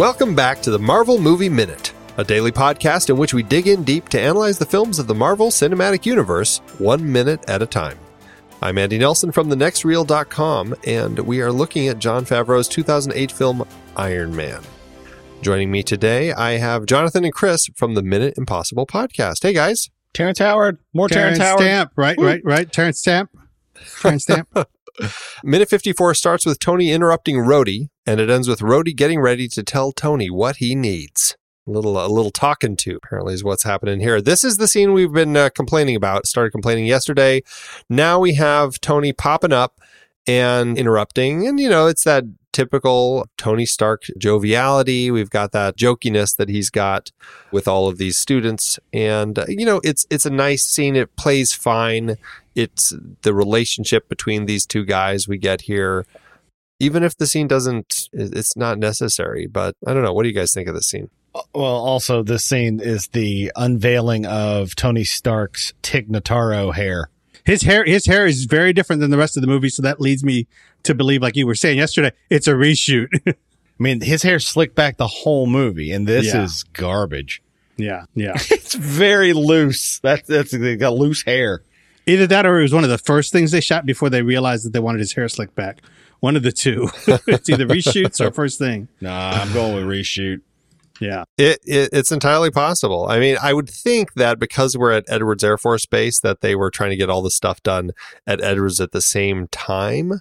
Welcome back to the Marvel Movie Minute, a daily podcast in which we dig in deep to analyze the films of the Marvel Cinematic Universe one minute at a time. I'm Andy Nelson from thenextreel.com, and we are looking at Jon Favreau's 2008 film Iron Man. Joining me today, I have Jonathan and Chris from the Minute Impossible podcast. Hey guys. Terrence Howard. More Terrence, Terrence Howard. Stamp, right, Woo. right, right. Terrence Stamp. Terrence Stamp. Minute 54 starts with Tony interrupting Rhodey, and it ends with Rhodey getting ready to tell Tony what he needs. A little, a little talking to apparently is what's happening here. This is the scene we've been uh, complaining about. Started complaining yesterday. Now we have Tony popping up and interrupting, and you know it's that typical Tony Stark joviality. We've got that jokiness that he's got with all of these students, and uh, you know it's it's a nice scene. It plays fine. It's the relationship between these two guys we get here. Even if the scene doesn't, it's not necessary. But I don't know. What do you guys think of the scene? Uh, well, also this scene is the unveiling of Tony Stark's Tig Notaro hair. His hair, his hair is very different than the rest of the movie, so that leads me to believe, like you were saying yesterday, it's a reshoot. I mean, his hair slicked back the whole movie, and this Yeah. is garbage. yeah, yeah. It's very loose. That's that's they got loose hair. Either that, or it was one of the first things they shot before they realized that they wanted his hair slicked back. One of the two. it's either reshoots or first thing. Nah, I'm going with reshoot. Yeah, It, it it's entirely possible. I mean, I would think that because we're at Edwards Air Force Base, that they were trying to get all the stuff done at Edwards at the same time.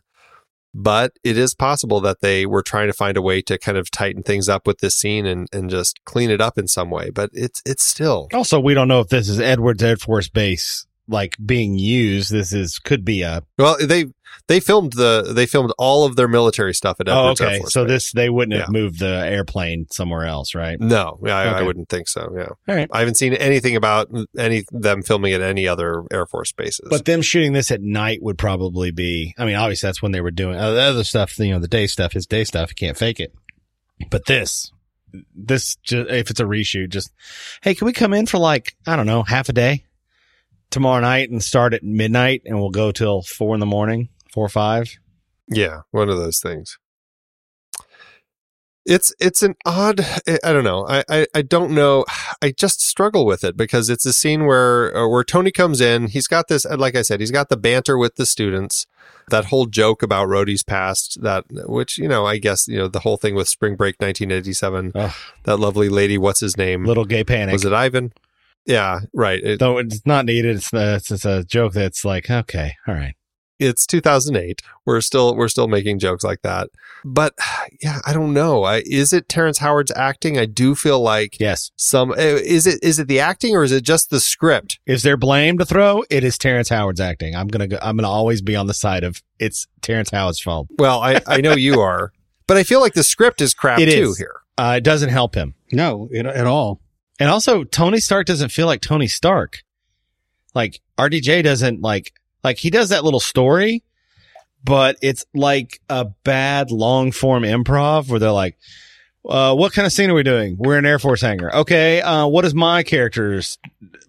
But it is possible that they were trying to find a way to kind of tighten things up with this scene and, and just clean it up in some way. But it's it's still Also, we don't know if this is Edwards Air Force Base like being used. This is could be a well they they filmed the they filmed all of their military stuff at oh Edwards Air okay. Force So Base. this they wouldn't have moved the airplane somewhere else, right? no, yeah, I, I wouldn't think so. Yeah, All right. I haven't seen anything about any them filming at any other Air Force bases. But them shooting this at night would probably be. I mean, obviously that's when they were doing uh, the other stuff. You know, the day stuff is day stuff. You can't fake it. But this, this, if it's a reshoot, just hey, can we come in for like I don't know, half a day tomorrow night and start at midnight, and we'll go till four in the morning, four or five. Yeah, one of those things. It's it's an odd. I don't know. I, I I don't know. I just struggle with it because it's a scene where uh, where Tony comes in. He's got this. Like I said, he's got the banter with the students. That whole joke about Rhodey's past. That which you know, I guess you know the whole thing with Spring Break 1987. Ugh. That lovely lady. What's his name? Little gay panic. Was it Ivan? Yeah, right. It- Though it's not needed. It's, uh, it's it's a joke that's like okay, all right. it's 2008. We're still we're still making jokes like that. But yeah, I don't know. I, is it Terrence Howard's acting? I do feel like Yes. some eh, is it is it the acting or is it just the script? Is there blame to throw? It is Terrence Howard's acting. I'm gonna go, I'm gonna always be on the side of it's Terrence Howard's fault. Well, I I know you are, but I feel like the script is crap It too is. here. Uh, it doesn't help him. no, it, at all. And also, Tony Stark doesn't feel like Tony Stark. Like RDJ doesn't like like he does that little story, but it's like a bad long form improv where they're like, uh, "What kind of scene are we doing? We're in an Air Force hangar. Okay, uh, what is my character's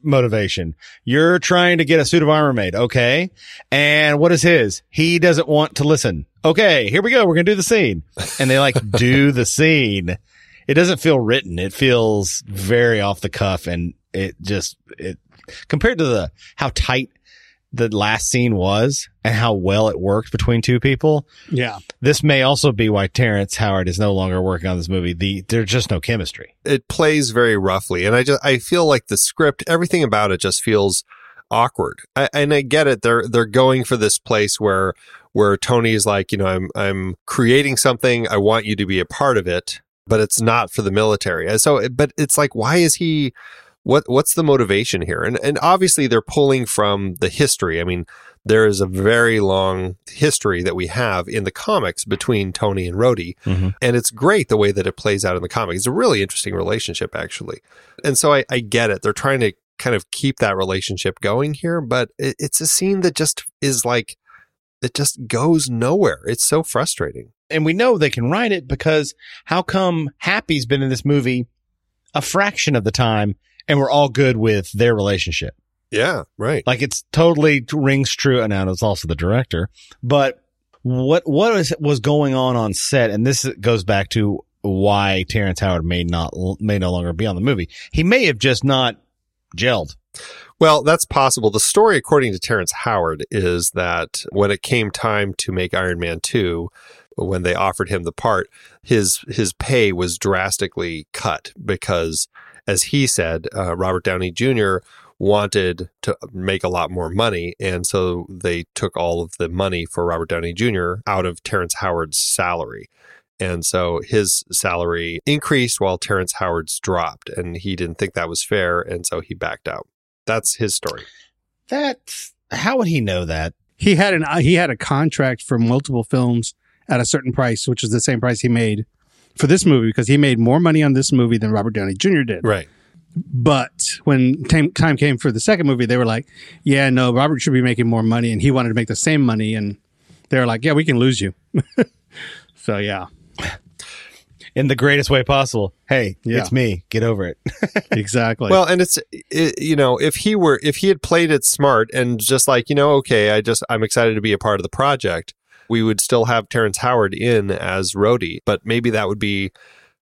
motivation? You're trying to get a suit of armor made. Okay, and what is his? He doesn't want to listen. Okay, here we go. We're gonna do the scene, and they like do the scene it doesn't feel written. It feels very off the cuff and it just, it compared to the, how tight the last scene was and how well it worked between two people. Yeah, This may also be why Terrence Howard is no longer working on this movie. The, there's just no chemistry. It plays very roughly, and I just I feel like the script, everything about it, just feels awkward. I, and I get it. They're they're going for this place where where Tony is like, you know, I'm I'm creating something. I want you to be a part of it, but it's not for the military. So, but it's like, why is he? What what's the motivation here? And and obviously they're pulling from the history. I mean, there is a very long history that we have in the comics between Tony and Rhodey. Mhm. And it's great the way that it plays out in the comics. It's a really interesting relationship, actually. And so I, I get it. They're trying to kind of keep that relationship going here, but it, it's a scene that just is like, it just goes nowhere. It's so frustrating. And we know they can write it because how come Happy's been in this movie a fraction of the time and we're all good with their relationship? Yeah, right. Like it's totally rings true. And now it's also the director, but what, what was, was going on on set? And this goes back to why Terrence Howard may not may no longer be on the movie. He may have just not gelled. Well, that's possible. The story, according to Terrence Howard, is that when it came time to make Iron Man 2, when they offered him the part, his his pay was drastically cut because, as he said, uh, Robert Downey Jr. wanted to make a lot more money, and so they took all of the money for Robert Downey Jr. out of Terrence Howard's salary. And so his salary increased while Terrence Howard's dropped, and he didn't think that was fair, and so he backed out. That's his story. That how would he know that? He had an he had a contract for multiple films at a certain price, which is the same price he made for this movie because he made more money on this movie than Robert Downey Jr. did. Right. But when time, time came for the second movie, they were like, "Yeah, no, Robert should be making more money," and he wanted to make the same money, and they were like, "Yeah, we can lose you." so yeah, in the greatest way possible. Hey, Yeah. it's me. Get over it. exactly. Well, and it's it, you know if he were if he had played it smart and just like you know okay I just I'm excited to be a part of the project, we would still have Terrence Howard in as Rhodey, but maybe that would be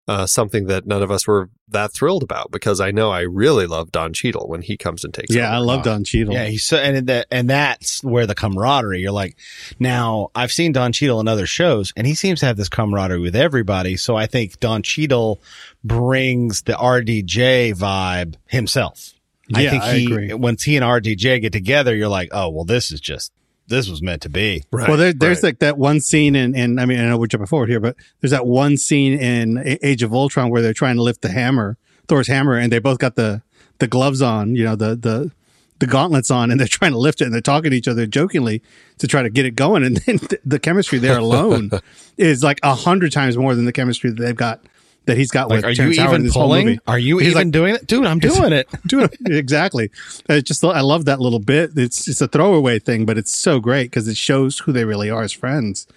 uh, something that none of us were that thrilled about because I know I really love Don Cheadle when he comes and takes. yeah, I love Don Cheadle. Yeah, he's so, and that, and that's where the camaraderie. You're like, now I've seen Don Cheadle in other shows, and he seems to have this camaraderie with everybody. So I think Don Cheadle brings the RDJ vibe himself. I Yeah, think I he, agree. once he and RDJ get together, you're like, oh, well, this is just, this was meant to be. Right, well, there, there's right. like that one scene in, in, I mean, I know we're jumping forward here, but there's that one scene in Age of Ultron where they're trying to lift the hammer, Thor's hammer, and they both got the, the gloves on, you know, the, the, the gauntlets on, and they're trying to lift it and they're talking to each other jokingly to try to get it going. And then th- the chemistry there alone is like a hundred times more than the chemistry that they've got, that he's got Like, with are you Terrence Howard in even this whole pulling? movie. Are you He's even like- doing it? Dude, I'm doing it. Dude, exactly. It's just I love that little bit. It's it's a throwaway thing, but it's so great because it shows who they really are as friends.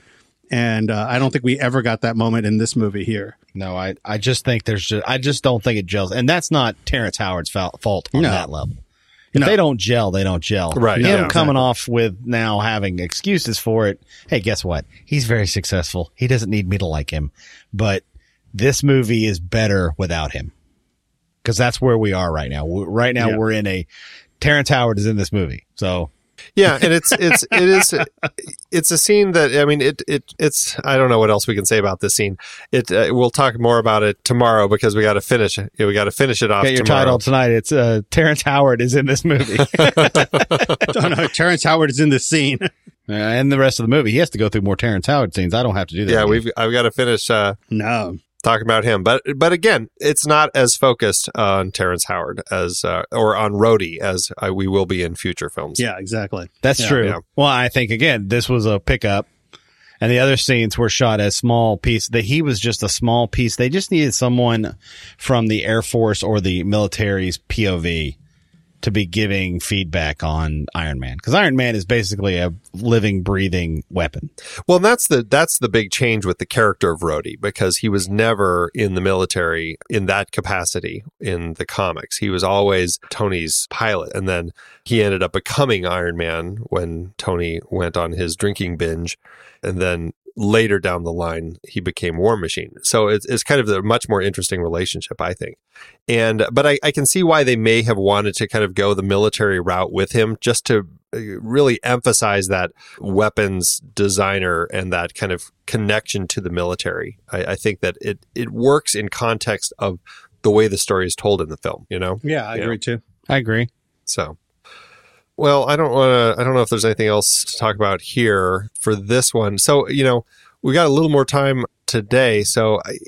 And uh, I don't think we ever got that moment in this movie here. No, I, I just think there's just, I just don't think it gels. And that's not Terrence Howard's fa- fault on No. that level. If No. they don't gel, they don't gel. Right, Him yeah, coming off with now having excuses for it. Hey, guess what? He's very successful. He doesn't need me to like him. But this movie is better without him. Cause that's where we are right now. we right now Yeah. we're in a, Terrence Howard is in this movie. So Yeah, and it's it's it is it's a scene that I mean it it it's I don't know what else we can say about this scene. It uh, we'll talk more about it tomorrow because we got to finish it. We got to finish it off get your tomorrow. title tonight. It's, uh, Terrence Howard is in this movie oh no, Terrence Howard is in this scene. Uh, and the rest of the movie. He has to go through more Terrence Howard scenes. I don't have to do that. Yeah, again. we've I've got to finish uh, no, talking about him, but but again, it's not as focused on Terrence Howard as uh, or on Rhodey as uh, we will be in future films. yeah, exactly. That's Yeah. true. Yeah. Well, I think again, this was a pickup, and the other scenes were shot as small piece. That he was just a small piece. They just needed someone from the Air Force or the military's POV to be giving feedback on Iron Man because Iron Man is basically a living, breathing weapon. Well, that's the that's the big change with the character of Rhodey because he was never in the military in that capacity in the comics. He was always Tony's pilot, and then he ended up becoming Iron Man when Tony went on his drinking binge, and then later down the line he became War Machine. So it's it's kind of a much more interesting relationship, I think. And but I, I can see why they may have wanted to kind of go the military route with him, just to uh, really emphasize that weapons designer and that kind of connection to the military. I, I think that it it works in context of the way the story is told in the film. You know, Yeah, I Yeah. agree too. I agree. so. Well, I don't want to. I don't know if there's anything else to talk about here for this one. So you know, we got a little more time today. So I,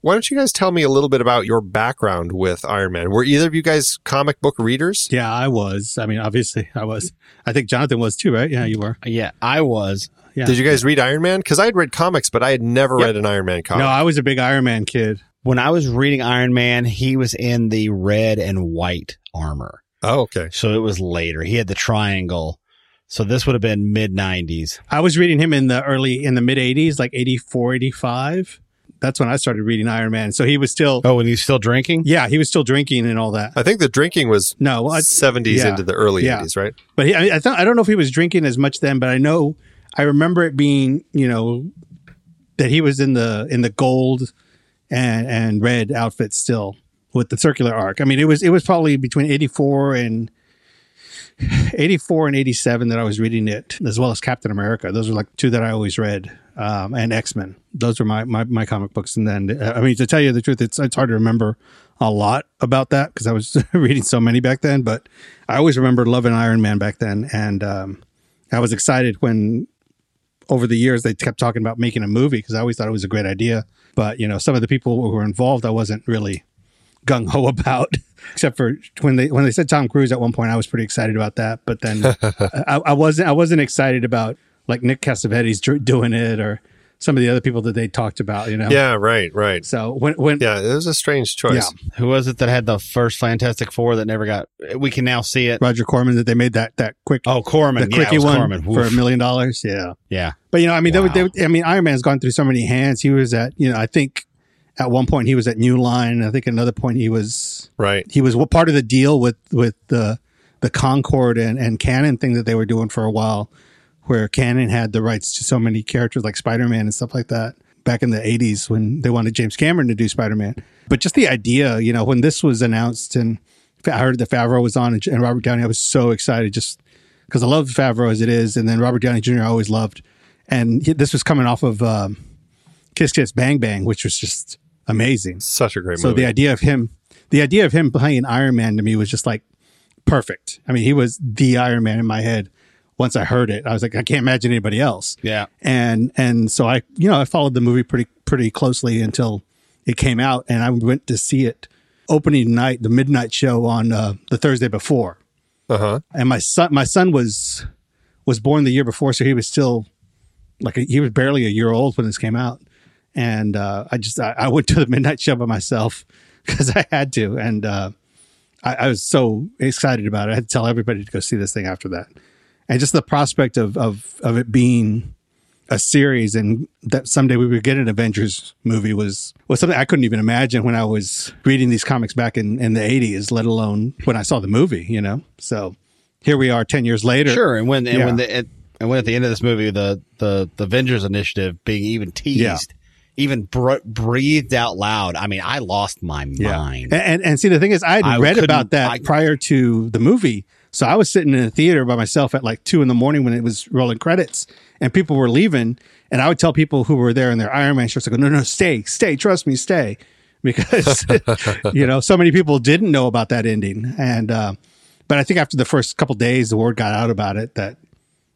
why don't you guys tell me a little bit about your background with Iron Man? Were either of you guys comic book readers? Yeah, I was. I mean, obviously, I was. I think Jonathan was too, right? Yeah, you were. Yeah, I was. Yeah. Did you guys read Iron Man? Because I had read comics, but I had never Yep. read an Iron Man comic. No, I was a big Iron Man kid. When I was reading Iron Man, he was in the red and white armor. Oh, okay. So it was later. He had the triangle. So this would have been mid 90s. I was reading him in the early, in the mid 80s, like 84, 85. That's when I started reading Iron Man. So he was still, Oh, and he's still drinking? yeah, he was still drinking and all that. I think the drinking was No, well, I- 70s yeah. into the early Yeah. 80s, right? but he, I, I, thought, I don't know if he was drinking as much then, but I know, I remember it being, you know, that he was in the, in the gold, and and red outfits still with the circular arc. I mean, it was it was probably between 84 and 84 and 87 that I was reading it, as well as Captain America. Those are like two that I always read, um, and X Men. Those were my, my my comic books. And then, uh, I mean, to tell you the truth, it's it's hard to remember a lot about that because I was reading so many back then. But I always remember loving Iron Man back then, and um, I was excited when over the years they kept talking about making a movie because I always thought it was a great idea. But you know, some of the people who were involved, I wasn't really gung ho about. Except for when they when they said Tom Cruise at one point, I was pretty excited about that. But then I, I wasn't I wasn't excited about like Nick Cassavetes doing it or some of the other people that they talked about. You know. Yeah. Right. Right. So when when Yeah. It was a strange choice. Yeah. Who was it that had the first Fantastic Four that never got? We can now see it. Roger Corman that they made that that quick Oh, Corman. the yeah, quickie was one Corman. for a million dollars. Yeah. Yeah. But you know, I mean, they they I mean, Iron Man's gone through so many hands. He was at, you know, I think at one point he was at New Line. I think another point he was Right. he was part of the deal with with the the Concorde and and Cannon thing that they were doing for a while, where Cannon had the rights to so many characters like Spider Man and stuff like that back in the '80s when they wanted James Cameron to do Spider Man. But just the idea, you know, when this was announced and I heard that Favreau was on and, Robert Downey, I was so excited just because I love Favreau as it is, and then Robert Downey Jr. I always loved, and this was coming off of um, Kiss Kiss Bang Bang, which was just amazing. Such a great So movie. So the idea of him, the idea of him playing Iron Man to me was just like perfect. I mean, he was the Iron Man in my head. Once I heard it, I was like, I can't imagine anybody else. Yeah. And and so I, you know, I followed the movie pretty pretty closely until it came out, and I went to see it opening night, the midnight show on uh, the Thursday before. uh huh. And my son, my son was was born the year before, so he was still like a, he was barely a year old when this came out. And uh, I just I, I went to the midnight show by myself because I had to, and uh, I, I was so excited about it. I had to tell everybody to go see this thing after that, and just the prospect of of of it being a series and that someday we would get an Avengers movie was was something I couldn't even imagine when I was reading these comics back in, in the eighties, let alone when I saw the movie, you know? So here we are ten years later. Sure. And when and Yeah. when the and when at the end of this movie, the the the Avengers Initiative being even teased, Yeah. Even br- breathed out loud. I mean, I lost my mind. And, and and see the thing is I had I read about that I- prior to the movie. So I was sitting in a theater by myself at like two in the morning when it was rolling credits and people were leaving. And I would tell people who were there in their Iron Man shirts, I go, no, no, stay, stay, trust me, stay. Because, you know, so many people didn't know about that ending. And, uh, but I think after the first couple days, the word got out about it that,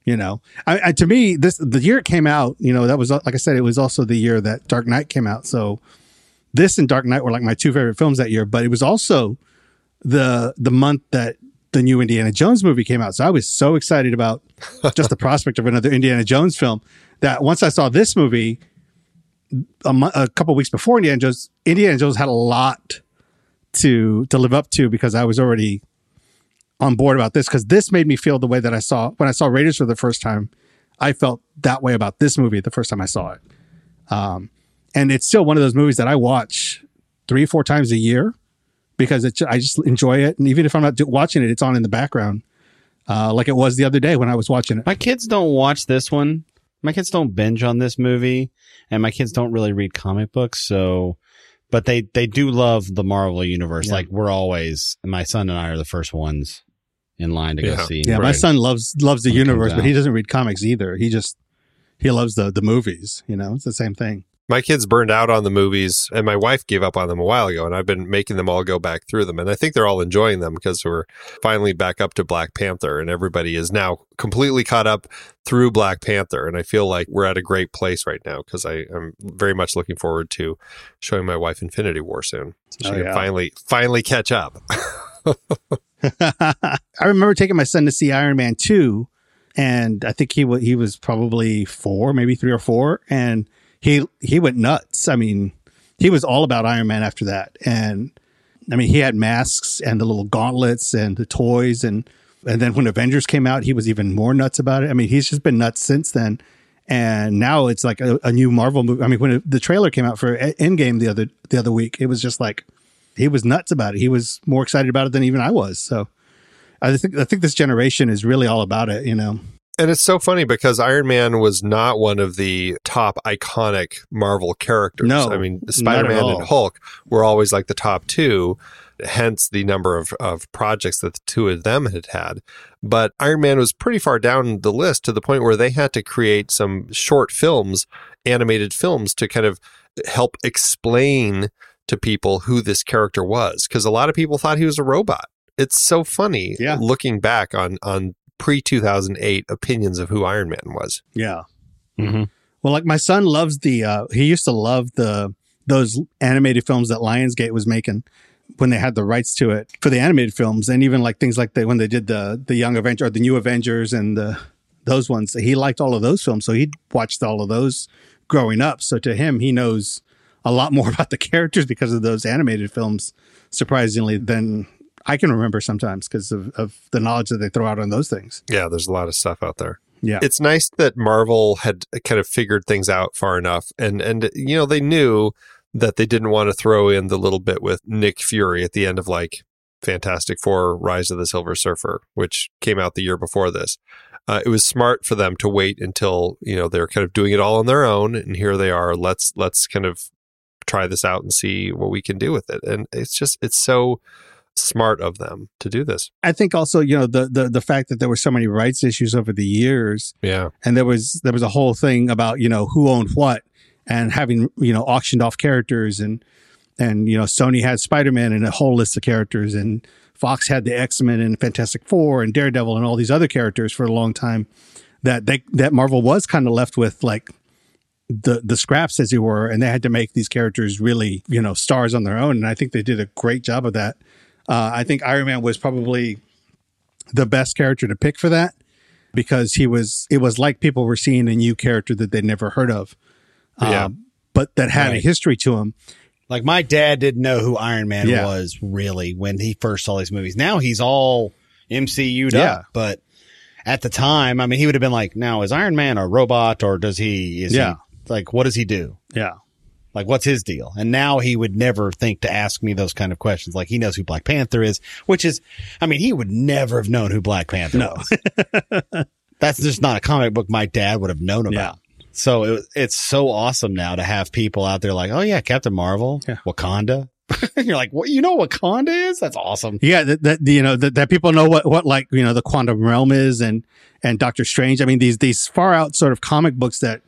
you know, I, I, to me, this, the year it came out, you know, that was, like I said, it was also the year that Dark Knight came out. So this and Dark Knight were like my two favorite films that year, but it was also the, the month that the new Indiana Jones movie came out. So I was so excited about just the prospect of another Indiana Jones film that once I saw this movie a, mo- a couple weeks before Indiana Jones, Indiana Jones had a lot to to live up to because I was already on board about this because this made me feel the way that I saw when I saw Raiders for the first time. I felt that way about this movie the first time I saw it. Um, and it's still one of those movies that I watch three, four times a year because it's, I just enjoy it. And even if I'm not do- watching it, it's on in the background, uh, like it was the other day when I was watching it. My kids don't watch this one. My kids don't binge on this movie, and my kids don't really read comic books. So, but they they do love the Marvel universe. Yeah. Like we're always, my son and I are the first ones in line to Yeah. go see. Yeah, my son loves loves the When universe, but he doesn't read comics either. He just he loves the the movies. You know, it's the same thing. My kids burned out on the movies, and my wife gave up on them a while ago, and I've been making them all go back through them. And I think they're all enjoying them because we're finally back up to Black Panther, and everybody is now completely caught up through Black Panther. And I feel like we're at a great place right now because I'm very much looking forward to showing my wife Infinity War soon. So oh, she Oh, can finally finally catch up. I remember taking my son to see Iron Man two, and I think he wa he was probably four, maybe three or four, and he he went nuts. I mean, he was all about Iron Man after that, and I mean, he had masks and the little gauntlets and the toys, and and then when Avengers came out, he was even more nuts about it. I mean, he's just been nuts since then. And now it's like a, a new Marvel movie. I mean, when it, the trailer came out for Endgame the other the other week, it was just like he was nuts about it. He was more excited about it than even I was. So I think I think this generation is really all about it. You know, And it's so funny because Iron Man was not one of the top iconic Marvel characters. No, I mean, Spider Man and Hulk were always like the top two, hence the number of, of projects that the two of them had had. But Iron Man was pretty far down the list to the point where they had to create some short films, animated films to kind of help explain to people who this character was. Because a lot of people thought he was a robot. It's so funny Yeah. looking back on, on pre 2008 opinions of who Iron Man was. Yeah. Mm-hmm. Well, like my son loves the. uh He used to love the those animated films that Lionsgate was making when they had the rights to it for the animated films, and even like things like the when they did the the Young Avenger or the New Avengers and the those ones. He liked all of those films, so he watched all of those growing up. So to him, he knows a lot more about the characters because of those animated films, surprisingly, than I can remember sometimes because of, of the knowledge that they throw out on those things. Yeah, there's a lot of stuff out there. Yeah. It's nice that Marvel had kind of figured things out far enough and and you know they knew that they didn't want to throw in the little bit with Nick Fury at the end of like Fantastic Four Rise of the Silver Surfer, which came out the year before this. Uh, it was smart for them to wait until, you know, they're kind of doing it all on their own and here they are. Let's let's kind of try this out and see what we can do with it. And it's just it's so smart of them to do this. I think also, you know, the, the the fact that there were so many rights issues over the years, Yeah. and there was there was a whole thing about you know who owned what, and having you know auctioned off characters, and and you know Sony had Spider Man and a whole list of characters, and Fox had the X Men and Fantastic Four and Daredevil and all these other characters for a long time. That they that Marvel was kind of left with like the the scraps as you were, and they had to make these characters really you know stars on their own, and I think they did a great job of that. Uh, I think Iron Man was probably the best character to pick for that because he was it was like people were seeing a new character that they'd never heard of Yeah. um, but that had a history to him Like my dad didn't know who Iron Man Yeah. was really when he first saw these movies. Now he's all MCU'd Yeah. up, but at the time, I mean, he would have been like, now is Iron Man a robot or does he, is Yeah. Like, what does he do? yeah Like, what's his deal? And now he would never think to ask me those kind of questions. Like, he knows who Black Panther is, which is, I mean, he would never have known who Black Panther No. was. That's just not a comic book my dad would have known about. So it, it's so awesome now to have people out there like, oh yeah, Captain Marvel, Yeah. Wakanda. You're like, what? You know what Wakanda is? That's awesome. yeah that, that you know that, that people know what what like you know the quantum realm is and and doctor strange i mean these these far out sort of comic books that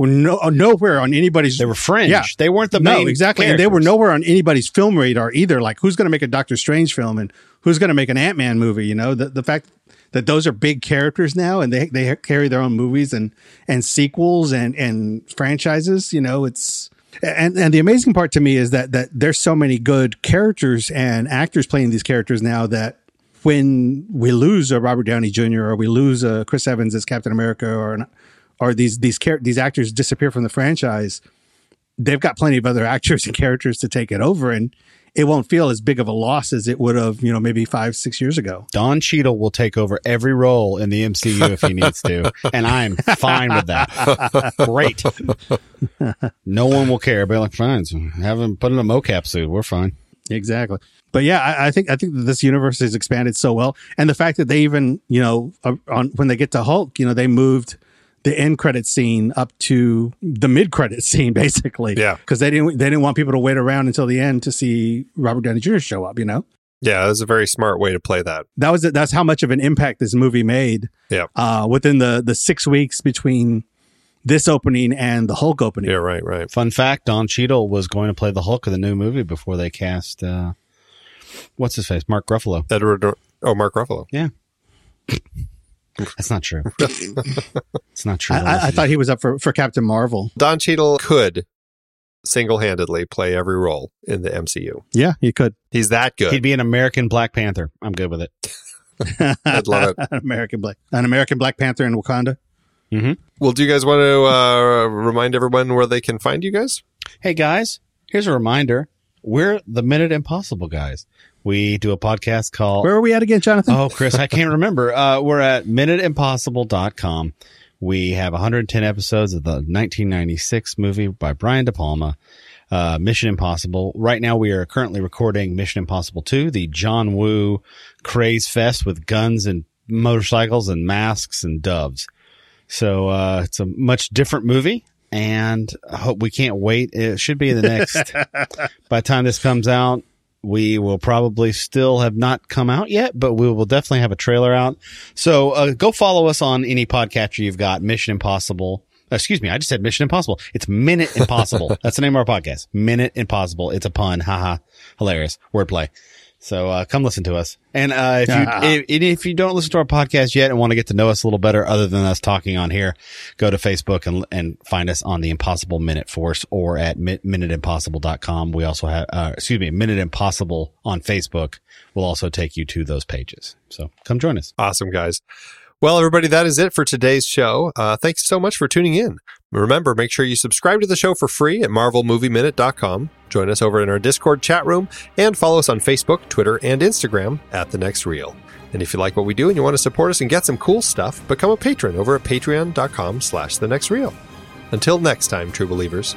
were no, uh, nowhere on anybody's They were fringe. Yeah. They weren't the no, main. exactly. And they were nowhere on anybody's film radar either. Like, who's going to make a Doctor Strange film and who's going to make an Ant Man movie? You know, the, the fact that those are big characters now and they, they carry their own movies and, and sequels and, and franchises, you know, it's, and, and the amazing part to me is that, that there's so many good characters and actors playing these characters now that when we lose a Robert Downey Jr. or we lose a Chris Evans as Captain America or an, or these these char- these actors disappear from the franchise, they've got plenty of other actors and characters to take it over, and it won't feel as big of a loss as it would have, you know, maybe five six years ago. Don Cheadle will take over every role in the MCU if he needs to, and I'm fine with that. Great. No one will care. But like, fine, so have him put in a mocap suit. We're fine. Exactly. But yeah, I, I think I think that this universe has expanded so well, and the fact that they even, you know, uh, on when they get to Hulk, you know, they moved the end credit scene up to the mid credit scene, basically. Yeah. because they didn't they didn't want people to wait around until the end to see Robert Downey Jr. show up. You know, Yeah, that's a very smart way to play that. that was that's how much of an impact this movie made. Yeah. Uh, within the the six weeks between this opening and the Hulk opening. Yeah, right, right. Fun fact: Don Cheadle was going to play the Hulk of the new movie before they cast uh, what's his face, Mark Ruffalo. Edward, oh, Mark Ruffalo. That's not true. it's not true. I, I, I thought he was up for, for Captain Marvel. Don Cheadle could single-handedly play every role in the MCU. Yeah, he could. He's that good. he'd be an American Black Panther. I'm good with it. I'd love it. an American Black, an American Black Panther in Wakanda. Mm-hmm. Well, do you guys want to uh, remind everyone where they can find you guys? Hey guys, here's a reminder. We're the Minute Impossible guys. We do a podcast called Where are we at again, Jonathan? Oh, Chris, I can't remember. Uh, we're at minuteimpossible.com. We have 110 episodes of the 1996 movie by Brian De Palma, uh, Mission Impossible. Right now, we are currently recording Mission Impossible 2, the John Woo craze fest with guns and motorcycles and masks and doves. So uh, it's a much different movie, and I hope we can't wait. It should be the next. by the time this comes out, we will probably still have not come out yet, but we will definitely have a trailer out. So uh, go follow us on any podcatcher you've got. Mission Impossible. Excuse me, I just said Mission Impossible. It's Minute Impossible. That's the name of our podcast. Minute Impossible. It's a pun. Haha. Hilarious. Wordplay. So uh, come listen to us. And uh, if you if, if you don't listen to our podcast yet and want to get to know us a little better, other than us talking on here, go to Facebook and and find us on the Impossible Minute Force or at minuteimpossible.com. We also have, uh, excuse me, Minute Impossible on Facebook will also take you to those pages. So come join us. Awesome, guys. Well, everybody, that is it for today's show. Uh, thanks so much for tuning in. Remember, make sure you subscribe to the show for free at marvelmovieminute.com. Join us over in our Discord chat room and follow us on Facebook, Twitter, and Instagram at The Next Reel. And if you like what we do and you want to support us and get some cool stuff, become a patron over at patreon.com slash The Next Reel. Until next time, true believers.